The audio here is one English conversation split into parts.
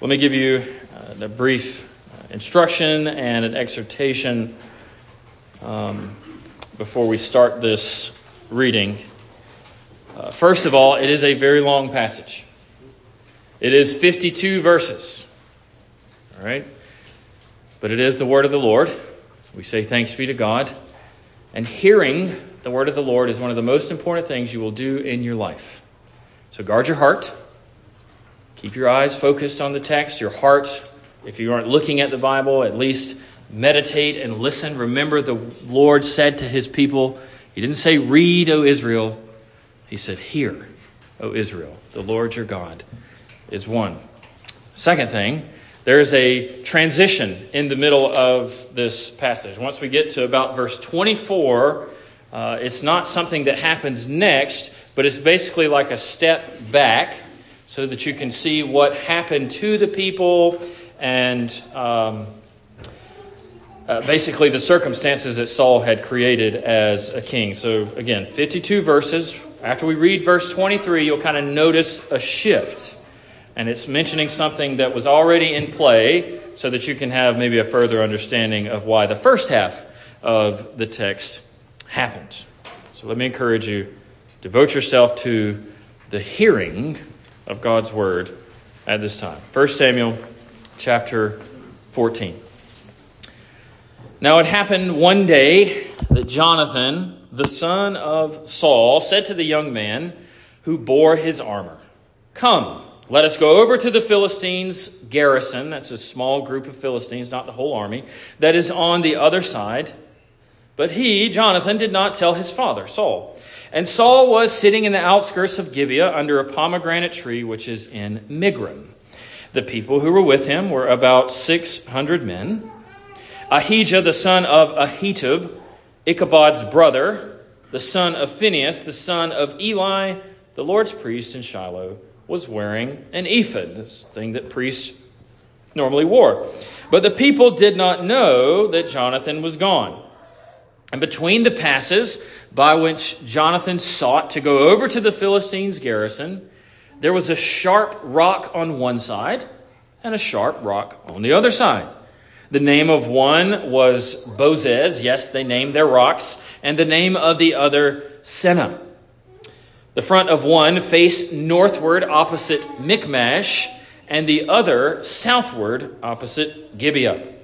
Let me give you uh, a brief uh, instruction and an exhortation um, before we start this reading. Uh, first of all, it is a very long passage. It is 52 verses. All right? But it is the word of the Lord. We say thanks be to God. And hearing the word of the Lord is one of the most important things you will do in your life. So guard your heart. Keep your eyes focused on the text, your heart. If you aren't looking at the Bible, at least meditate and listen. Remember, the Lord said to his people, He didn't say, Read, O Israel. He said, Hear, O Israel. The Lord your God is one. Second thing, there's a transition in the middle of this passage. Once we get to about verse 24, uh, it's not something that happens next, but it's basically like a step back so that you can see what happened to the people and um, uh, basically the circumstances that Saul had created as a king. So, again, 52 verses. After we read verse 23, you'll kind of notice a shift. And it's mentioning something that was already in play so that you can have maybe a further understanding of why the first half of the text happened. So, let me encourage you devote yourself to the hearing of God's word at this time. 1 Samuel chapter 14. Now it happened one day that Jonathan, the son of Saul, said to the young man who bore his armor, Come, let us go over to the Philistines' garrison. That's a small group of Philistines, not the whole army, that is on the other side. But he, Jonathan, did not tell his father, Saul. And Saul was sitting in the outskirts of Gibeah under a pomegranate tree, which is in Migron. The people who were with him were about 600 men. Ahijah, the son of Ahitub, Ichabod's brother, the son of Phinehas, the son of Eli, the Lord's priest in Shiloh, was wearing an ephod, this thing that priests normally wore. But the people did not know that Jonathan was gone. And between the passes by which Jonathan sought to go over to the Philistines' garrison, there was a sharp rock on one side and a sharp rock on the other side. The name of one was Bozez. Yes, they named their rocks. And the name of the other, Seneh. The front of one faced northward opposite Michmash, and the other southward opposite Gibeah.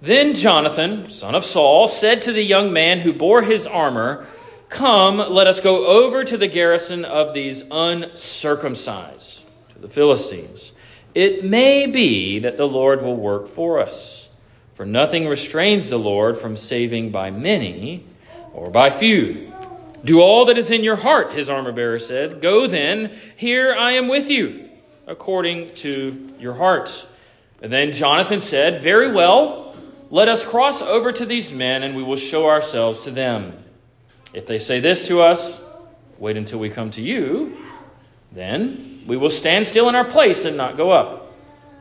Then Jonathan, son of Saul, said to the young man who bore his armor, Come, let us go over to the garrison of these uncircumcised, to the Philistines. It may be that the Lord will work for us, for nothing restrains the Lord from saving by many or by few. Do all that is in your heart, his armor bearer said. Go then, here I am with you, according to your heart. And then Jonathan said, Very well. Let us cross over to these men, and we will show ourselves to them. If they say this to us, wait until we come to you, then we will stand still in our place and not go up.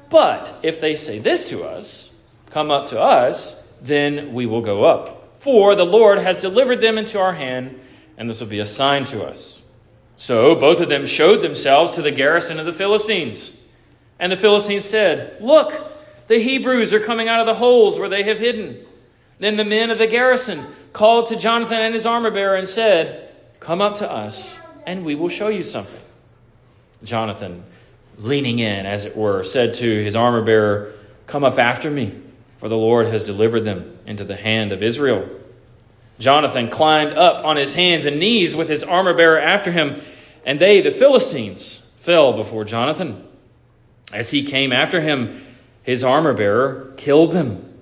But if they say this to us, come up to us, then we will go up. For the Lord has delivered them into our hand, and this will be a sign to us. So both of them showed themselves to the garrison of the Philistines. And the Philistines said, Look, the Hebrews are coming out of the holes where they have hidden. Then the men of the garrison called to Jonathan and his armor bearer and said, Come up to us, and we will show you something. Jonathan, leaning in, as it were, said to his armor bearer, Come up after me, for the Lord has delivered them into the hand of Israel. Jonathan climbed up on his hands and knees with his armor bearer after him, and they, the Philistines, fell before Jonathan. As he came after him, his armor bearer killed them.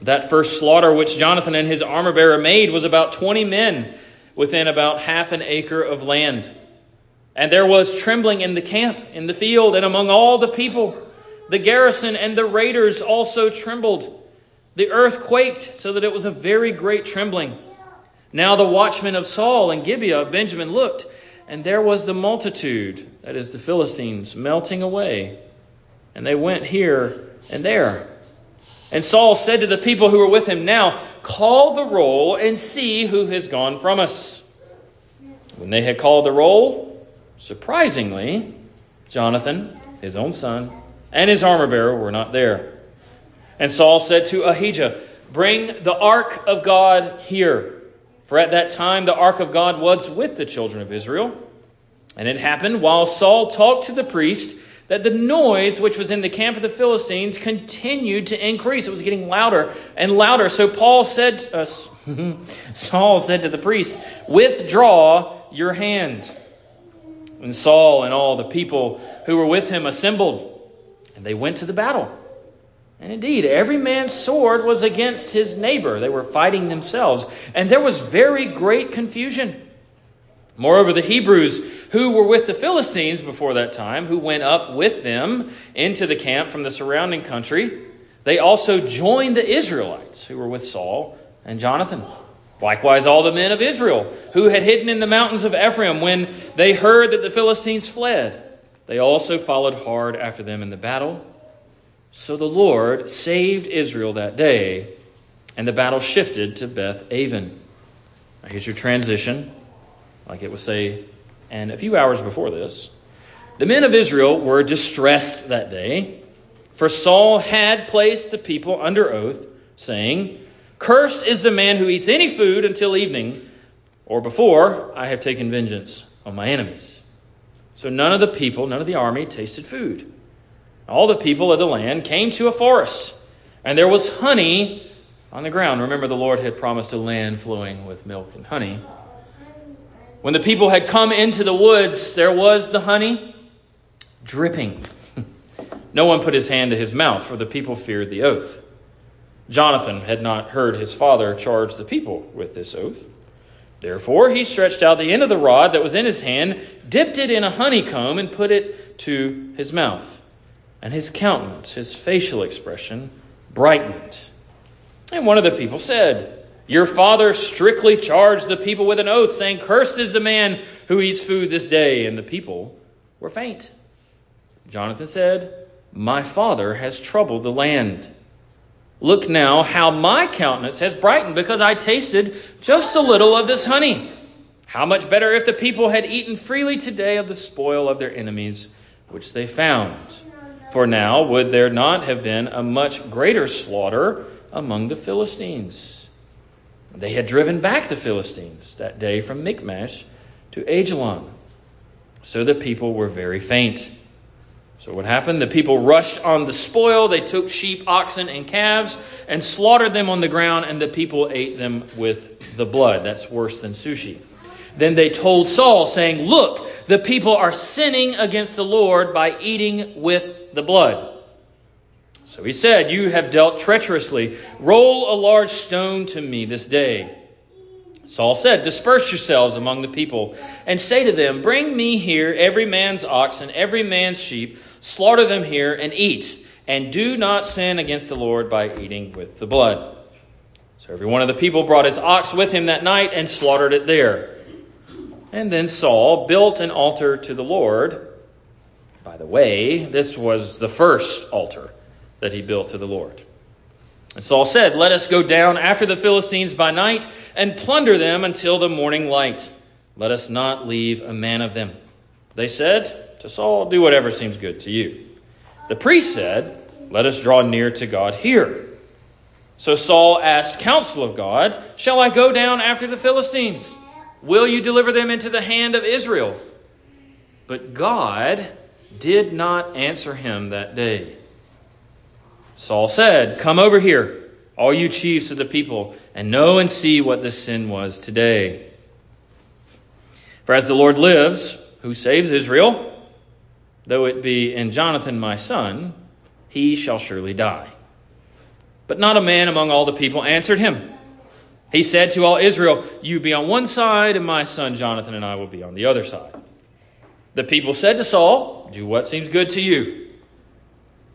That first slaughter which Jonathan and his armor bearer made was about 20 men within about half an acre of land. And there was trembling in the camp, in the field, and among all the people. The garrison and the raiders also trembled. The earth quaked so that it was a very great trembling. Now the watchmen of Saul and Gibeah of Benjamin looked, and there was the multitude, that is the Philistines, melting away. And they went here and there. And Saul said to the people who were with him, Now call the roll and see who has gone from us. When they had called the roll, surprisingly, Jonathan, his own son, and his armor bearer were not there. And Saul said to Ahijah, Bring the ark of God here. For at that time the ark of God was with the children of Israel. And it happened while Saul talked to the priest that the noise which was in the camp of the Philistines continued to increase. It was getting louder and louder. So Paul said, uh, Saul said to the priest, Withdraw your hand. And Saul and all the people who were with him assembled, and they went to the battle. And indeed, every man's sword was against his neighbor. They were fighting themselves. And there was very great confusion. Moreover, the Hebrews who were with the Philistines before that time, who went up with them into the camp from the surrounding country, they also joined the Israelites who were with Saul and Jonathan. Likewise, all the men of Israel who had hidden in the mountains of Ephraim when they heard that the Philistines fled, they also followed hard after them in the battle. So the Lord saved Israel that day, and the battle shifted to Beth Aven. Now here's your transition, like it would say, and a few hours before this. The men of Israel were distressed that day, for Saul had placed the people under oath, saying, Cursed is the man who eats any food until evening, or before I have taken vengeance on my enemies. So none of the people, none of the army tasted food. All the people of the land came to a forest, and there was honey on the ground. Remember, the Lord had promised a land flowing with milk and honey. When the people had come into the woods, there was the honey dripping. no one put his hand to his mouth, for the people feared the oath. Jonathan had not heard his father charge the people with this oath. Therefore, he stretched out the end of the rod that was in his hand, dipped it in a honeycomb, and put it to his mouth and his countenance, his facial expression, brightened. And one of the people said, Your father strictly charged the people with an oath, saying, Cursed is the man who eats food this day. And the people were faint. Jonathan said, My father has troubled the land. Look now how my countenance has brightened because I tasted just a little of this honey. How much better if the people had eaten freely today of the spoil of their enemies, which they found. For now would there not have been a much greater slaughter among the Philistines? They had driven back the Philistines that day from Michmash to Ajalon. So the people were very faint. So what happened? The people rushed on the spoil. They took sheep, oxen, and calves and slaughtered them on the ground, and the people ate them with the blood. That's worse than sushi. Then they told Saul, saying, Look, the people are sinning against the Lord by eating with the blood. So he said, You have dealt treacherously. Roll a large stone to me this day. Saul said, Disperse yourselves among the people, and say to them, Bring me here every man's ox and every man's sheep, slaughter them here, and eat, and do not sin against the Lord by eating with the blood. So every one of the people brought his ox with him that night and slaughtered it there. And then Saul built an altar to the Lord by the way, this was the first altar that he built to the Lord. And Saul said, Let us go down after the Philistines by night and plunder them until the morning light. Let us not leave a man of them. They said to Saul, Do whatever seems good to you. The priest said, Let us draw near to God here. So Saul asked counsel of God, Shall I go down after the Philistines? Will you deliver them into the hand of Israel? But God did not answer him that day. Saul said, Come over here, all you chiefs of the people, and know and see what this sin was today. For as the Lord lives, who saves Israel, though it be in Jonathan my son, he shall surely die. But not a man among all the people answered him. He said to all Israel, You be on one side, and my son Jonathan and I will be on the other side. The people said to Saul, Do what seems good to you.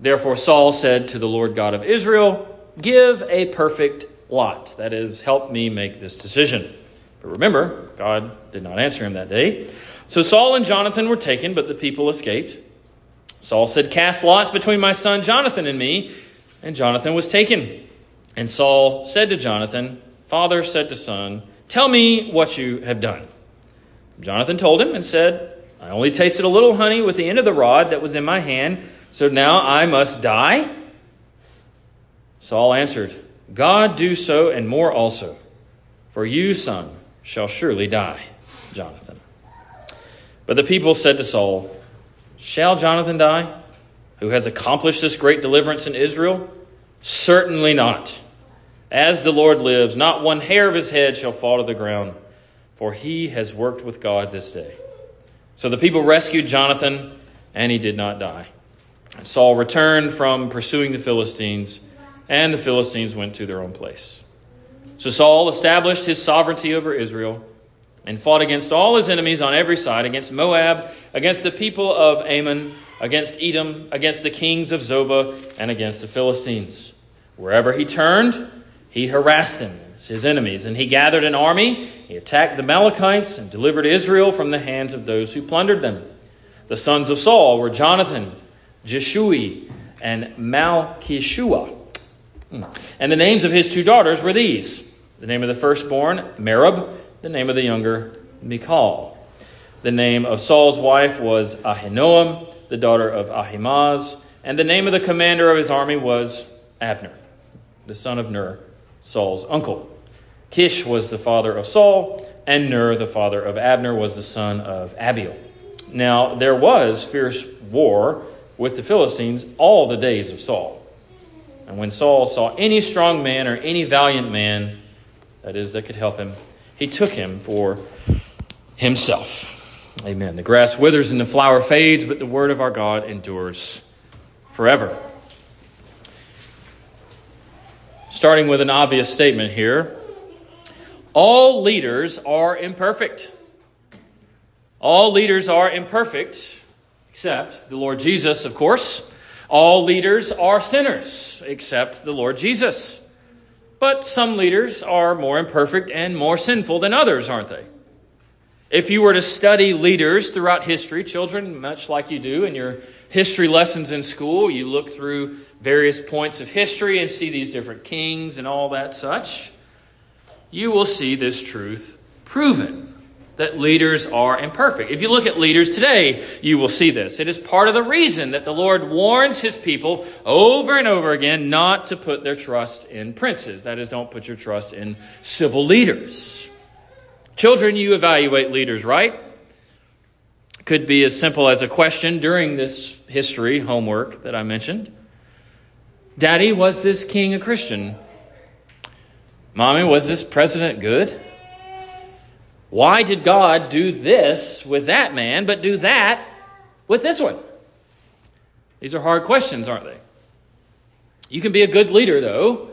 Therefore Saul said to the Lord God of Israel, Give a perfect lot. That is, help me make this decision. But remember, God did not answer him that day. So Saul and Jonathan were taken, but the people escaped. Saul said, Cast lots between my son Jonathan and me. And Jonathan was taken. And Saul said to Jonathan, Father said to son, Tell me what you have done. Jonathan told him and said, I only tasted a little honey with the end of the rod that was in my hand, So now I must die? Saul answered, God do so and more also. For you, son, shall surely die, Jonathan. But the people said to Saul, Shall Jonathan die, who has accomplished this great deliverance in Israel? Certainly not. As the Lord lives, not one hair of his head shall fall to the ground, for he has worked with God this day. So the people rescued Jonathan, and he did not die. Saul returned from pursuing the Philistines, and the Philistines went to their own place. So Saul established his sovereignty over Israel and fought against all his enemies on every side against Moab, against the people of Ammon, against Edom, against the kings of Zobah, and against the Philistines. Wherever he turned, he harassed them as his enemies, and he gathered an army. He attacked the Amalekites and delivered Israel from the hands of those who plundered them. The sons of Saul were Jonathan, Jeshui, and Malchishua. And the names of his two daughters were these the name of the firstborn, Merab, the name of the younger, Michal. The name of Saul's wife was Ahinoam, the daughter of Ahimaaz, and the name of the commander of his army was Abner, the son of Ner, Saul's uncle. Kish was the father of Saul, and Ner, the father of Abner, was the son of Abiel. Now, there was fierce war with the Philistines all the days of Saul. And when Saul saw any strong man or any valiant man, that is, that could help him, he took him for himself. Amen. The grass withers and the flower fades, but the word of our God endures forever. Starting with an obvious statement here all leaders are imperfect. All leaders are imperfect, except the Lord Jesus, of course. All leaders are sinners, except the Lord Jesus. But some leaders are more imperfect and more sinful than others, aren't they? If you were to study leaders throughout history, children, much like you do in your history lessons in school, you look through various points of history and see these different kings and all that such, you will see this truth proven that leaders are imperfect. If you look at leaders today, you will see this. It is part of the reason that the Lord warns his people over and over again not to put their trust in princes. That is, don't put your trust in civil leaders. Children, you evaluate leaders, right? Could be as simple as a question during this history homework that I mentioned. Daddy, was this king a Christian? Mommy, was this president good? Why did God do this with that man, but do that with this one? These are hard questions, aren't they? You can be a good leader, though,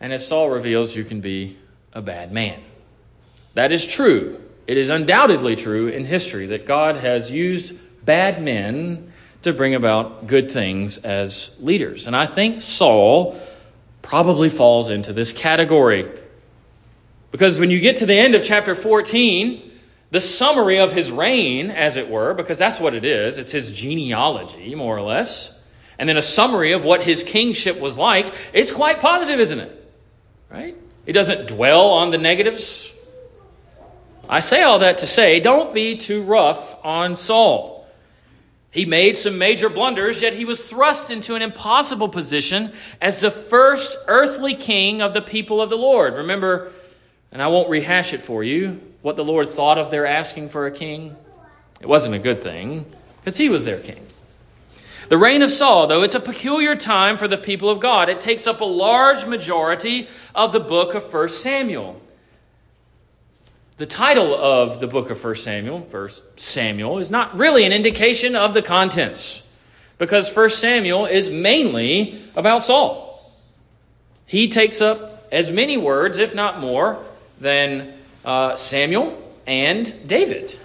and as Saul reveals, you can be a bad man. That is true. It is undoubtedly true in history that God has used bad men to bring about good things as leaders. And I think Saul probably falls into this category. Because when you get to the end of chapter 14, the summary of his reign, as it were, because that's what it is, it's his genealogy, more or less, and then a summary of what his kingship was like, it's quite positive, isn't it? Right? It doesn't dwell on the negatives. I say all that to say, don't be too rough on Saul. He made some major blunders, yet he was thrust into an impossible position as the first earthly king of the people of the Lord. Remember, and I won't rehash it for you, what the Lord thought of their asking for a king. It wasn't a good thing, because he was their king. The reign of Saul, though, it's a peculiar time for the people of God. It takes up a large majority of the book of 1 Samuel. The title of the book of 1 Samuel, 1 Samuel, is not really an indication of the contents, because 1 Samuel is mainly about Saul. He takes up as many words, if not more, than uh, Samuel and David.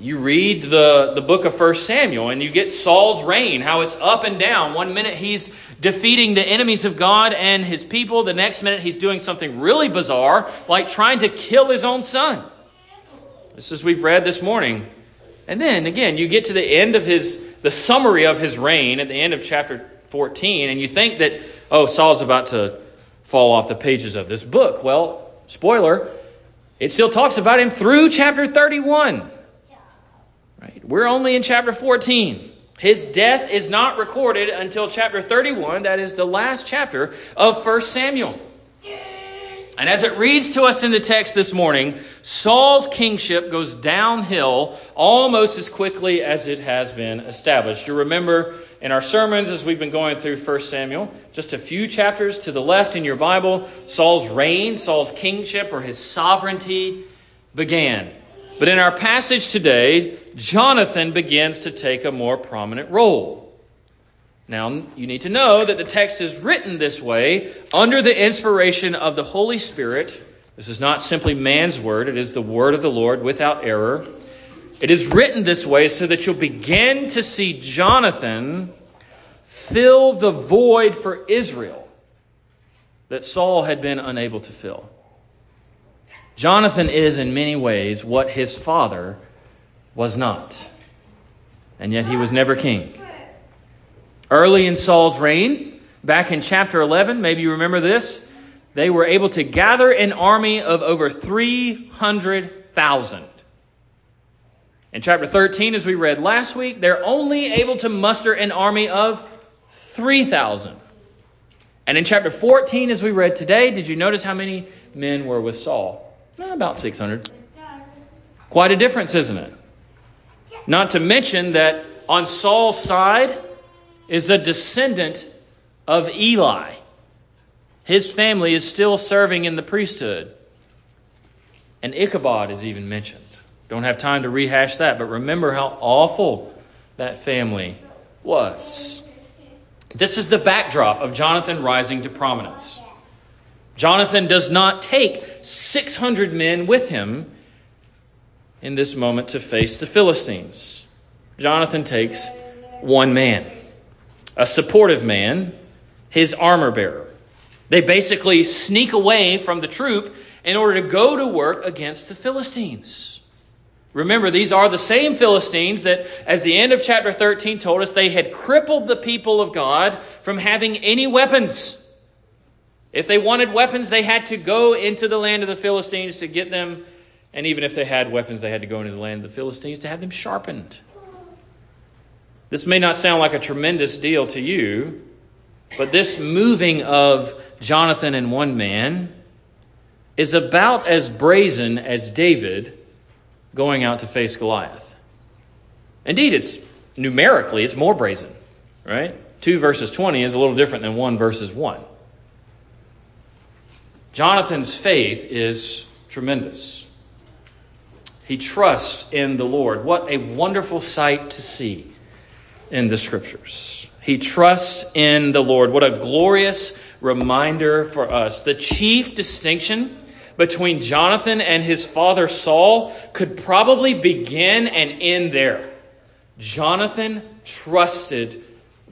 You read the, the book of 1 Samuel and you get Saul's reign, how it's up and down. One minute he's defeating the enemies of God and his people. The next minute he's doing something really bizarre, like trying to kill his own son. This is we've read this morning. And then again, you get to the end of his, the summary of his reign at the end of chapter 14, and you think that, oh, Saul's about to fall off the pages of this book. Well, Spoiler, it still talks about him through chapter 31. Right? We're only in chapter 14. His death is not recorded until chapter 31, that is the last chapter of 1 Samuel. And as it reads to us in the text this morning, Saul's kingship goes downhill almost as quickly as it has been established. You remember in our sermons as we've been going through 1 Samuel, just a few chapters to the left in your Bible, Saul's reign, Saul's kingship, or his sovereignty began. But in our passage today, Jonathan begins to take a more prominent role. Now, you need to know that the text is written this way under the inspiration of the Holy Spirit. This is not simply man's word, it is the word of the Lord without error. It is written this way so that you'll begin to see Jonathan fill the void for Israel that Saul had been unable to fill. Jonathan is, in many ways, what his father was not, and yet he was never king. Early in Saul's reign, back in chapter 11, maybe you remember this, they were able to gather an army of over 300,000. In chapter 13, as we read last week, they're only able to muster an army of 3,000. And in chapter 14, as we read today, did you notice how many men were with Saul? about 600. Quite a difference, isn't it? Not to mention that on Saul's side, is a descendant of Eli. His family is still serving in the priesthood. And Ichabod is even mentioned. Don't have time to rehash that, but remember how awful that family was. This is the backdrop of Jonathan rising to prominence. Jonathan does not take 600 men with him in this moment to face the Philistines. Jonathan takes one man a supportive man, his armor bearer. They basically sneak away from the troop in order to go to work against the Philistines. Remember, these are the same Philistines that, as the end of chapter 13 told us, they had crippled the people of God from having any weapons. If they wanted weapons, they had to go into the land of the Philistines to get them. And even if they had weapons, they had to go into the land of the Philistines to have them sharpened. This may not sound like a tremendous deal to you, but this moving of Jonathan and one man is about as brazen as David going out to face Goliath. Indeed, it's numerically, it's more brazen, right? 2 verses 20 is a little different than 1 verses 1. Jonathan's faith is tremendous. He trusts in the Lord. What a wonderful sight to see in the scriptures. He trusts in the Lord. What a glorious reminder for us. The chief distinction between Jonathan and his father Saul could probably begin and end there. Jonathan trusted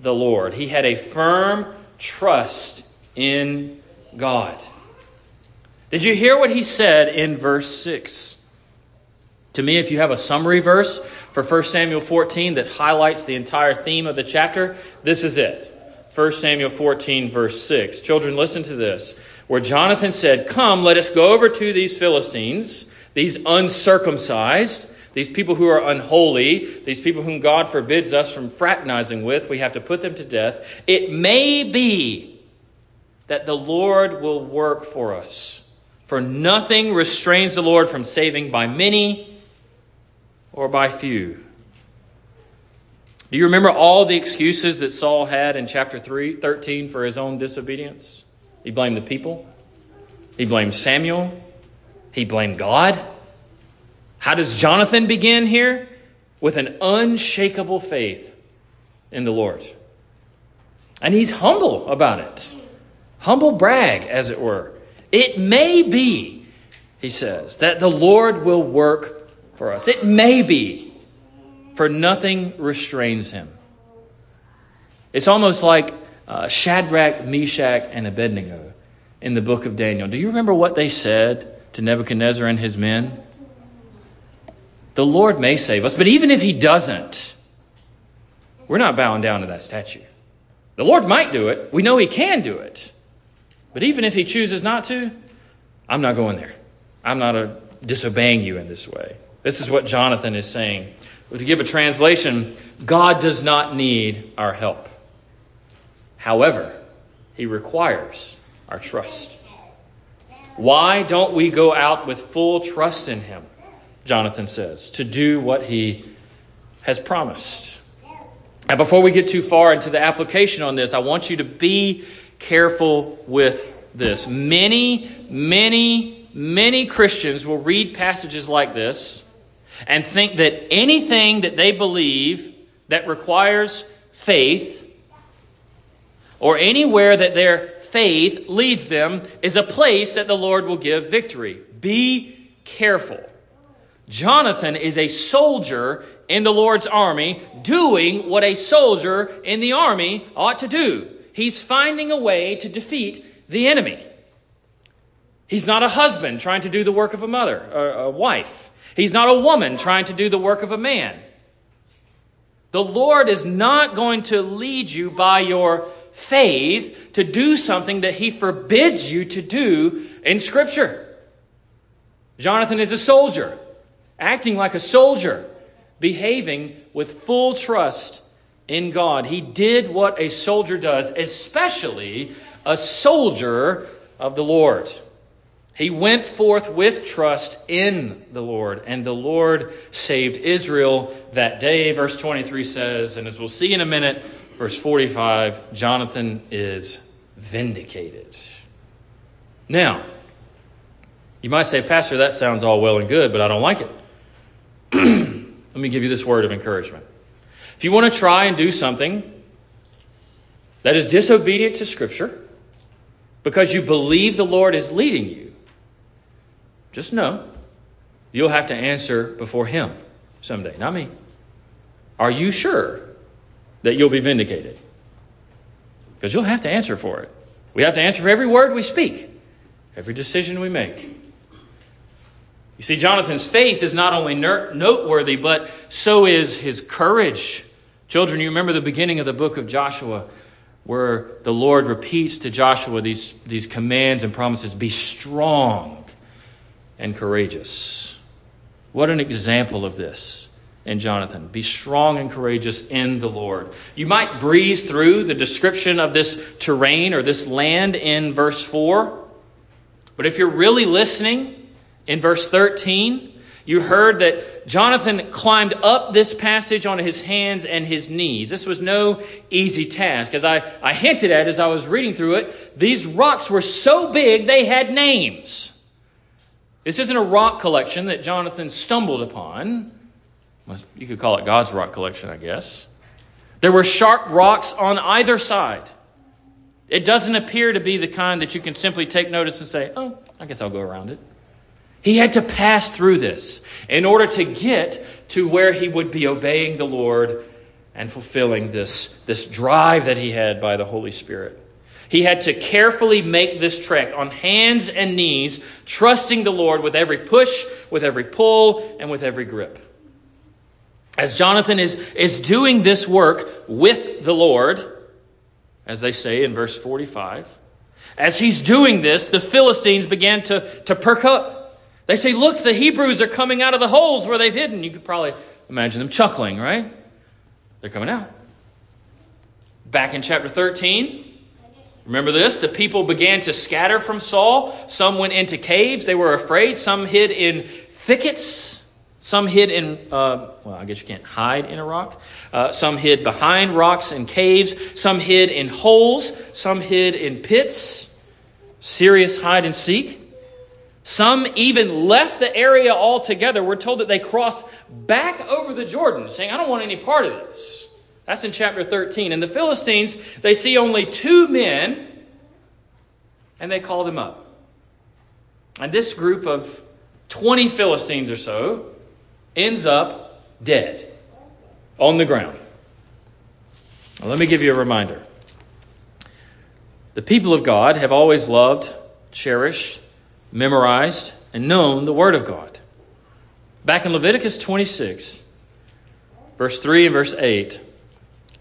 the Lord, he had a firm trust in God. Did you hear what he said in verse 6? To me, if you have a summary verse for 1 Samuel 14 that highlights the entire theme of the chapter, this is it. 1 Samuel 14, verse 6. Children, listen to this. Where Jonathan said, Come, let us go over to these Philistines, these uncircumcised, these people who are unholy, these people whom God forbids us from fraternizing with. We have to put them to death. It may be that the Lord will work for us. For nothing restrains the Lord from saving by many or by few? Do you remember all the excuses that Saul had in chapter 3, 13 for his own disobedience? He blamed the people. He blamed Samuel. He blamed God. How does Jonathan begin here? With an unshakable faith in the Lord. And he's humble about it. Humble brag, as it were. It may be, he says, that the Lord will work for us. It may be, for nothing restrains him. It's almost like uh, Shadrach, Meshach, and Abednego in the book of Daniel. Do you remember what they said to Nebuchadnezzar and his men? The Lord may save us, but even if he doesn't, we're not bowing down to that statue. The Lord might do it. We know he can do it. But even if he chooses not to, I'm not going there. I'm not a, disobeying you in this way. This is what Jonathan is saying To give a translation, God does not need our help. However, He requires our trust. Why don't we go out with full trust in Him? Jonathan says, to do what He has promised. And before we get too far into the application on this, I want you to be careful with this. Many, many, many Christians will read passages like this and think that anything that they believe that requires faith or anywhere that their faith leads them is a place that the Lord will give victory. Be careful. Jonathan is a soldier in the Lord's army doing what a soldier in the army ought to do. He's finding a way to defeat the enemy. He's not a husband trying to do the work of a mother, a wife. He's not a woman trying to do the work of a man. The Lord is not going to lead you by your faith to do something that He forbids you to do in Scripture. Jonathan is a soldier, acting like a soldier, behaving with full trust in God. He did what a soldier does, especially a soldier of the Lord. He went forth with trust in the Lord, and the Lord saved Israel that day. Verse 23 says, and as we'll see in a minute, verse 45, Jonathan is vindicated. Now, you might say, Pastor, that sounds all well and good, but I don't like it. Let me give you this word of encouragement. If you want to try and do something that is disobedient to Scripture because you believe the Lord is leading you, just know you'll have to answer before Him someday, not me. Are you sure that you'll be vindicated? Because you'll have to answer for it. We have to answer for every word we speak, every decision we make. You see, Jonathan's faith is not only noteworthy, but so is his courage. Children, you remember the beginning of the book of Joshua, where the Lord repeats to Joshua these, these commands and promises be strong and courageous. What an example of this in Jonathan. Be strong and courageous in the Lord. You might breeze through the description of this terrain or this land in verse 4, but if you're really listening in verse 13, you heard that Jonathan climbed up this passage on his hands and his knees. This was no easy task. As I, I hinted at as I was reading through it, these rocks were so big they had names. This isn't a rock collection that Jonathan stumbled upon. You could call it God's rock collection, I guess. There were sharp rocks on either side. It doesn't appear to be the kind that you can simply take notice and say, oh, I guess I'll go around it. He had to pass through this in order to get to where he would be obeying the Lord and fulfilling this, this drive that he had by the Holy Spirit. He had to carefully make this trek on hands and knees, trusting the Lord with every push, with every pull, and with every grip. As Jonathan is, is doing this work with the Lord, as they say in verse 45, as he's doing this, the Philistines began to, to perk up. They say, Look, the Hebrews are coming out of the holes where they've hidden. You could probably imagine them chuckling, right? They're coming out. Back in chapter 13, Remember this? The people began to scatter from Saul. Some went into caves. They were afraid. Some hid in thickets. Some hid in, uh, well, I guess you can't hide in a rock. Uh, some hid behind rocks and caves. Some hid in holes. Some hid in pits. Serious hide and seek. Some even left the area altogether. We're told that they crossed back over the Jordan, saying, I don't want any part of this. That's in chapter 13. And the Philistines, they see only two men and they call them up. And this group of 20 Philistines or so ends up dead on the ground. Now, let me give you a reminder. The people of God have always loved, cherished, memorized, and known the Word of God. Back in Leviticus 26, verse 3 and verse 8,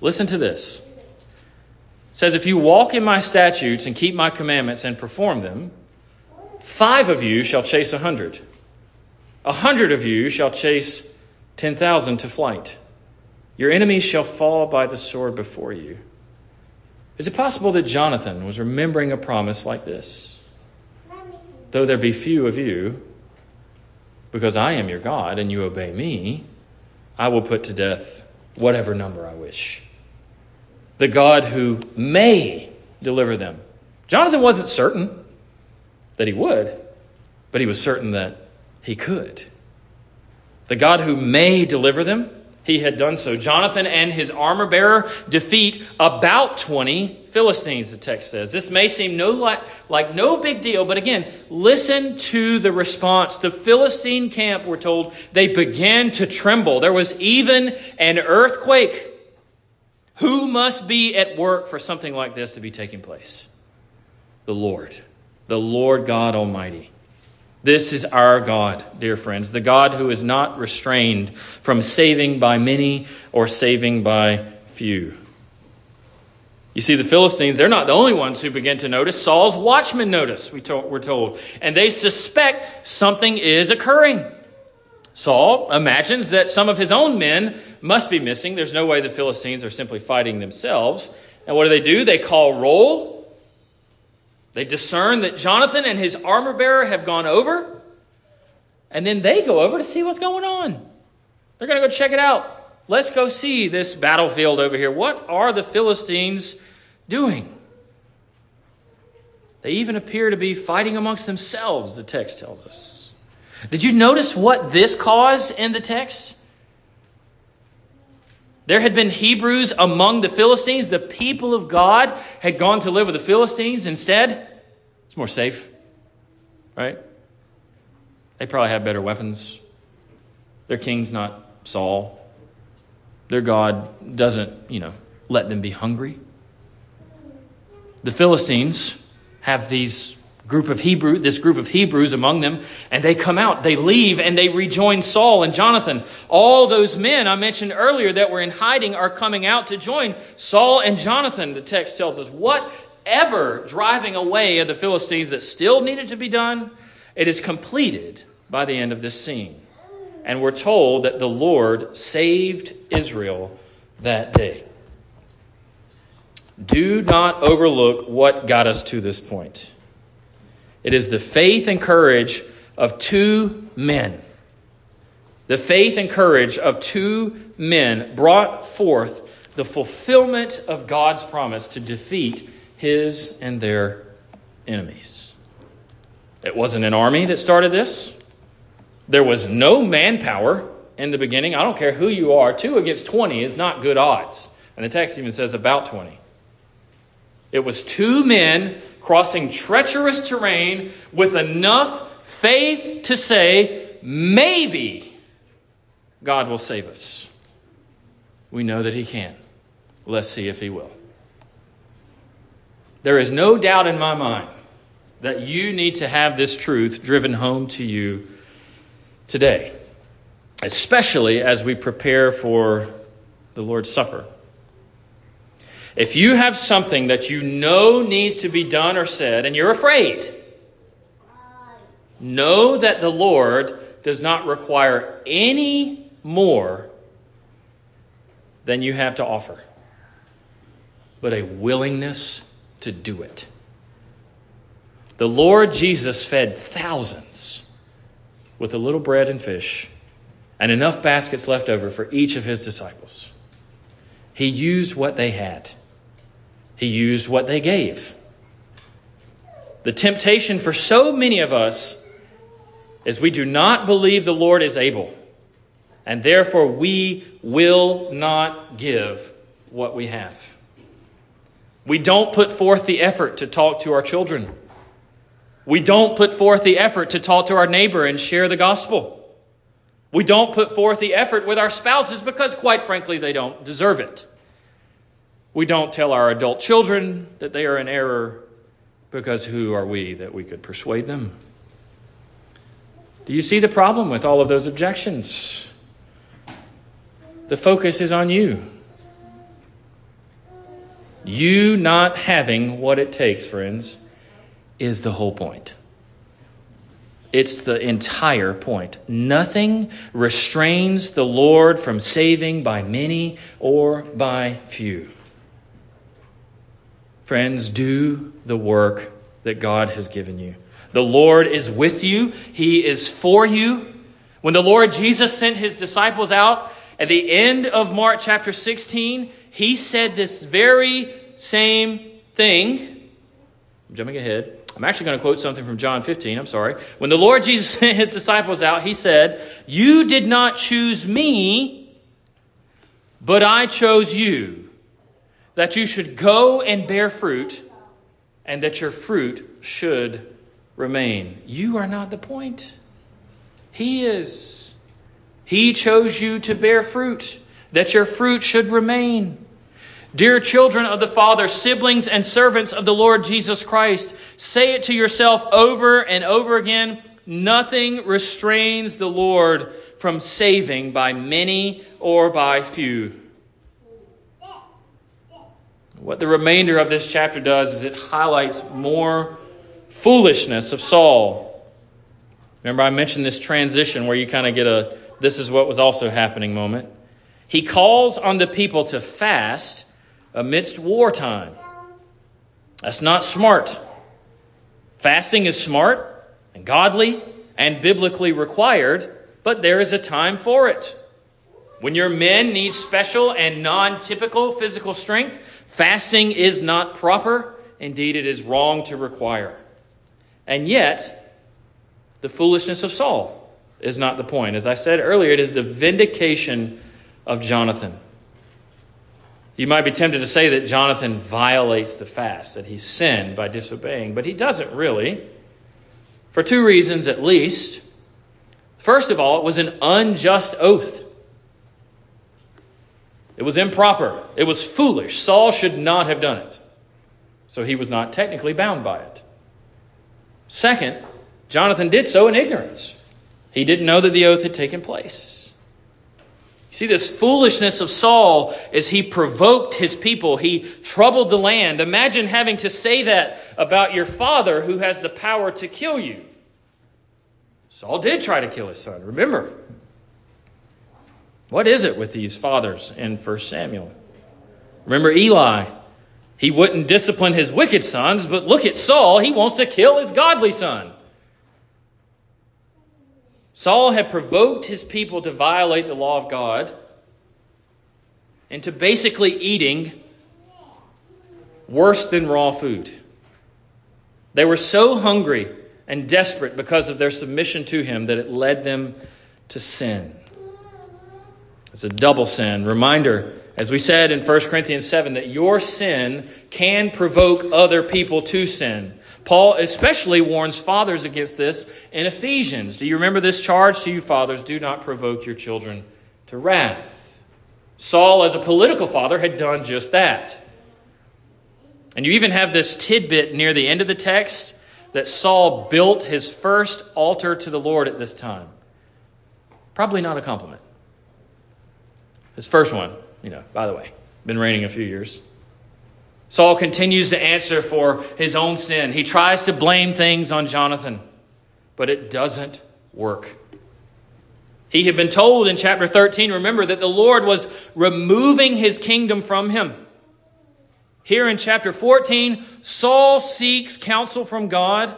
Listen to this. It says, If you walk in my statutes and keep my commandments and perform them, five of you shall chase a hundred. A hundred of you shall chase 10,000 to flight. Your enemies shall fall by the sword before you. Is it possible that Jonathan was remembering a promise like this? Though there be few of you, because I am your God and you obey me, I will put to death whatever number I wish. The God who may deliver them. Jonathan wasn't certain that he would, but he was certain that he could. The God who may deliver them, he had done so. Jonathan and his armor bearer defeat about 20 Philistines, the text says. This may seem no like, like no big deal, but again, listen to the response. The Philistine camp, we're told, they began to tremble. There was even an earthquake. Who must be at work for something like this to be taking place? The Lord, the Lord God Almighty. This is our God, dear friends, the God who is not restrained from saving by many or saving by few. You see, the Philistines, they're not the only ones who begin to notice. Saul's watchmen notice, we we're told, and they suspect something is occurring. Saul imagines that some of his own men must be missing. There's no way the Philistines are simply fighting themselves. And what do they do? They call roll they discern that Jonathan and his armor bearer have gone over, and then they go over to see what's going on. They're going to go check it out. Let's go see this battlefield over here. What are the Philistines doing? They even appear to be fighting amongst themselves, the text tells us. Did you notice what this caused in the text? There had been Hebrews among the Philistines. The people of God had gone to live with the Philistines instead. It's more safe, right? They probably have better weapons. Their king's not Saul. Their God doesn't, you know, let them be hungry. The Philistines have these group of Hebrew, this group of Hebrews among them, and they come out, they leave, and they rejoin Saul and Jonathan. All those men I mentioned earlier that were in hiding are coming out to join Saul and Jonathan, the text tells us. Whatever driving away of the Philistines that still needed to be done, it is completed by the end of this scene. And we're told that the Lord saved Israel that day. Do not overlook what got us to this point. It is the faith and courage of two men. The faith and courage of two men brought forth the fulfillment of God's promise to defeat his and their enemies. It wasn't an army that started this. There was no manpower in the beginning. I don't care who you are, two against 20 is not good odds. And the text even says about 20. It was two men crossing treacherous terrain with enough faith to say, maybe God will save us. We know that He can. Let's see if He will. There is no doubt in my mind that you need to have this truth driven home to you today, especially as we prepare for the Lord's Supper. If you have something that you know needs to be done or said and you're afraid, know that the Lord does not require any more than you have to offer, but a willingness to do it. The Lord Jesus fed thousands with a little bread and fish and enough baskets left over for each of his disciples. He used what they had. He used what they gave. The temptation for so many of us is we do not believe the Lord is able, and therefore we will not give what we have. We don't put forth the effort to talk to our children. We don't put forth the effort to talk to our neighbor and share the gospel. We don't put forth the effort with our spouses because, quite frankly, they don't deserve it. We don't tell our adult children that they are in error because who are we that we could persuade them? Do you see the problem with all of those objections? The focus is on you. You not having what it takes, friends, is the whole point. It's the entire point. Nothing restrains the Lord from saving by many or by few. Friends, do the work that God has given you. The Lord is with you, He is for you. When the Lord Jesus sent His disciples out at the end of Mark chapter 16, He said this very same thing. I'm jumping ahead. I'm actually going to quote something from John 15. I'm sorry. When the Lord Jesus sent his disciples out, he said, You did not choose me, but I chose you, that you should go and bear fruit, and that your fruit should remain. You are not the point. He is. He chose you to bear fruit, that your fruit should remain. Dear children of the Father, siblings and servants of the Lord Jesus Christ, say it to yourself over and over again. Nothing restrains the Lord from saving by many or by few. What the remainder of this chapter does is it highlights more foolishness of Saul. Remember, I mentioned this transition where you kind of get a this is what was also happening moment. He calls on the people to fast amidst wartime. That's not smart. Fasting is smart and godly and biblically required, but there is a time for it. When your men need special and non typical physical strength, fasting is not proper. Indeed, it is wrong to require. And yet, the foolishness of Saul is not the point. As I said earlier, it is the vindication of Jonathan. You might be tempted to say that Jonathan violates the fast, that he sinned by disobeying, but he doesn't really. For two reasons at least. First of all, it was an unjust oath. It was improper. It was foolish. Saul should not have done it. So he was not technically bound by it. Second, Jonathan did so in ignorance. He didn't know that the oath had taken place. You see this foolishness of Saul as he provoked his people. He troubled the land. Imagine having to say that about your father who has the power to kill you. Saul did try to kill his son, remember. What is it with these fathers in 1 Samuel? Remember Eli. He wouldn't discipline his wicked sons, but look at Saul. He wants to kill his godly son. Saul had provoked his people to violate the law of God into basically eating worse than raw food. They were so hungry and desperate because of their submission to him that it led them to sin. It's a double sin. Reminder, as we said in 1 Corinthians 7, that your sin can provoke other people to sin. Paul especially warns fathers against this in Ephesians. Do you remember this charge to you, fathers? Do not provoke your children to wrath. Saul, as a political father, had done just that. And you even have this tidbit near the end of the text that Saul built his first altar to the Lord at this time. Probably not a compliment. His first one, you know, by the way, been reigning a few years. Saul continues to answer for his own sin. He tries to blame things on Jonathan, but it doesn't work. He had been told in chapter 13, remember, that the Lord was removing his kingdom from him. Here in chapter 14, Saul seeks counsel from God,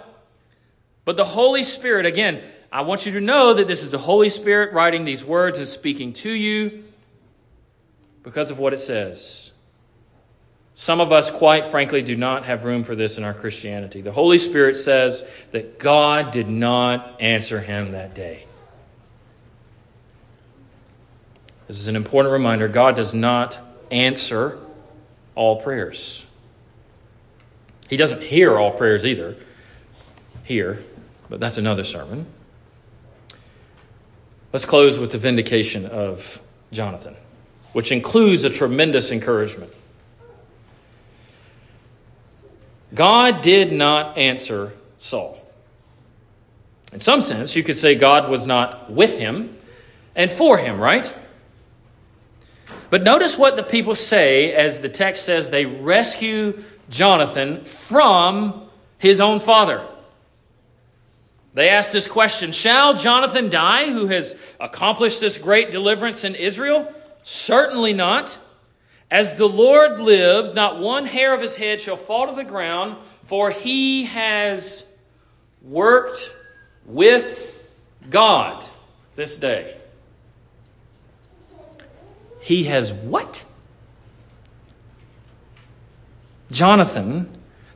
but the Holy Spirit, again, I want you to know that this is the Holy Spirit writing these words and speaking to you because of what it says. Some of us, quite frankly, do not have room for this in our Christianity. The Holy Spirit says that God did not answer him that day. This is an important reminder God does not answer all prayers. He doesn't hear all prayers either, here, but that's another sermon. Let's close with the vindication of Jonathan, which includes a tremendous encouragement. God did not answer Saul. In some sense, you could say God was not with him and for him, right? But notice what the people say as the text says they rescue Jonathan from his own father. They ask this question Shall Jonathan die, who has accomplished this great deliverance in Israel? Certainly not. As the Lord lives, not one hair of his head shall fall to the ground, for he has worked with God this day. He has what? Jonathan,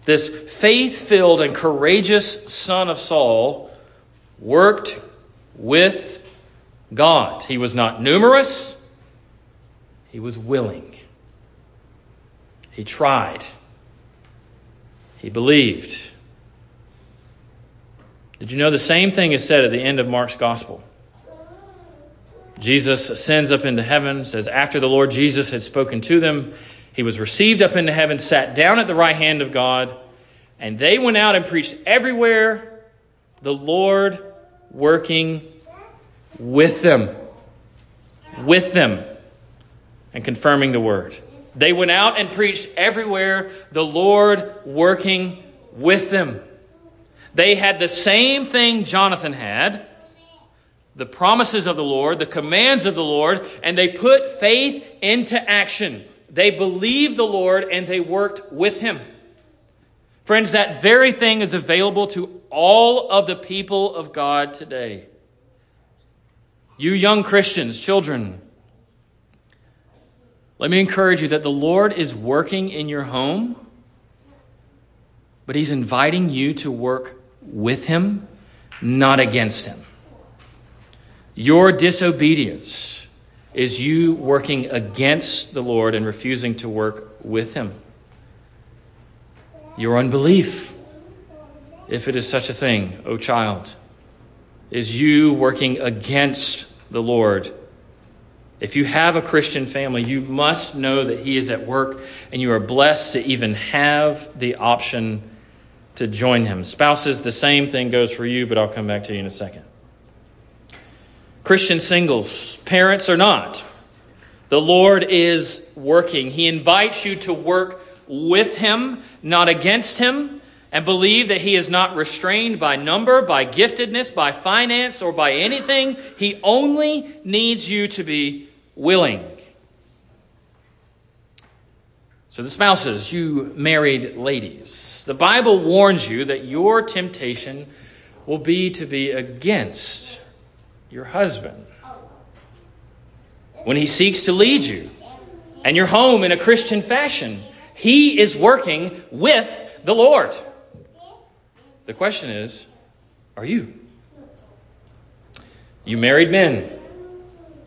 this faith filled and courageous son of Saul, worked with God. He was not numerous, he was willing. He tried, he believed. Did you know the same thing is said at the end of Mark's gospel? Jesus ascends up into heaven, says, After the Lord Jesus had spoken to them, he was received up into heaven, sat down at the right hand of God, and they went out and preached everywhere, the Lord working with them. With them. And confirming the word. They went out and preached everywhere, the Lord working with them. They had the same thing Jonathan had the promises of the Lord, the commands of the Lord, and they put faith into action. They believed the Lord and they worked with him. Friends, that very thing is available to all of the people of God today. You young Christians, children, let me encourage you that the Lord is working in your home, but He's inviting you to work with Him, not against Him. Your disobedience is you working against the Lord and refusing to work with Him. Your unbelief, if it is such a thing, O child, is you working against the Lord. If you have a Christian family, you must know that He is at work, and you are blessed to even have the option to join Him. Spouses, the same thing goes for you, but I'll come back to you in a second. Christian singles, parents or not, the Lord is working. He invites you to work with Him, not against Him, and believe that He is not restrained by number, by giftedness, by finance, or by anything. He only needs you to be willing. So, the spouses, you married ladies, the Bible warns you that your temptation will be to be against your husband. When he seeks to lead you and your home in a Christian fashion, he is working with the Lord. The question is are you? You married men.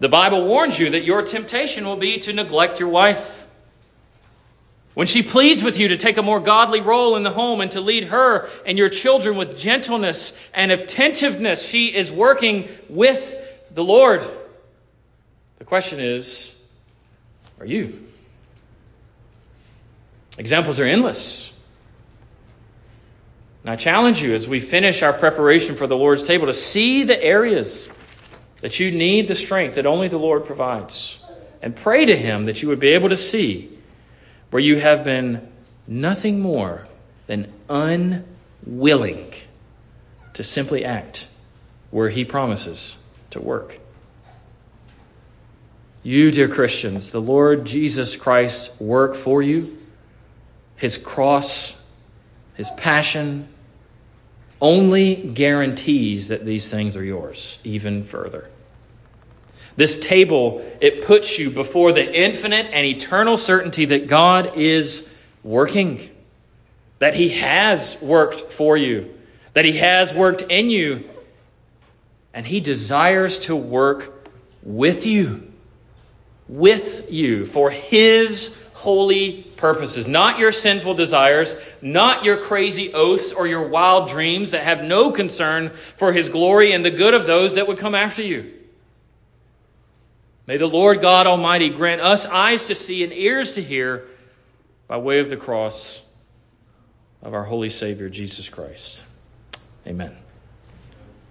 The Bible warns you that your temptation will be to neglect your wife. When she pleads with you to take a more godly role in the home and to lead her and your children with gentleness and attentiveness, she is working with the Lord. The question is are you? Examples are endless. And I challenge you as we finish our preparation for the Lord's table to see the areas that you need the strength that only the Lord provides and pray to Him that you would be able to see where you have been nothing more than unwilling to simply act where He promises to work. You, dear Christians, the Lord Jesus Christ work for you, His cross, His passion, only guarantees that these things are yours even further. This table, it puts you before the infinite and eternal certainty that God is working, that He has worked for you, that He has worked in you, and He desires to work with you, with you for His holy purposes, not your sinful desires, not your crazy oaths or your wild dreams that have no concern for His glory and the good of those that would come after you. May the Lord God Almighty grant us eyes to see and ears to hear by way of the cross of our holy Savior, Jesus Christ. Amen.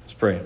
Let's pray.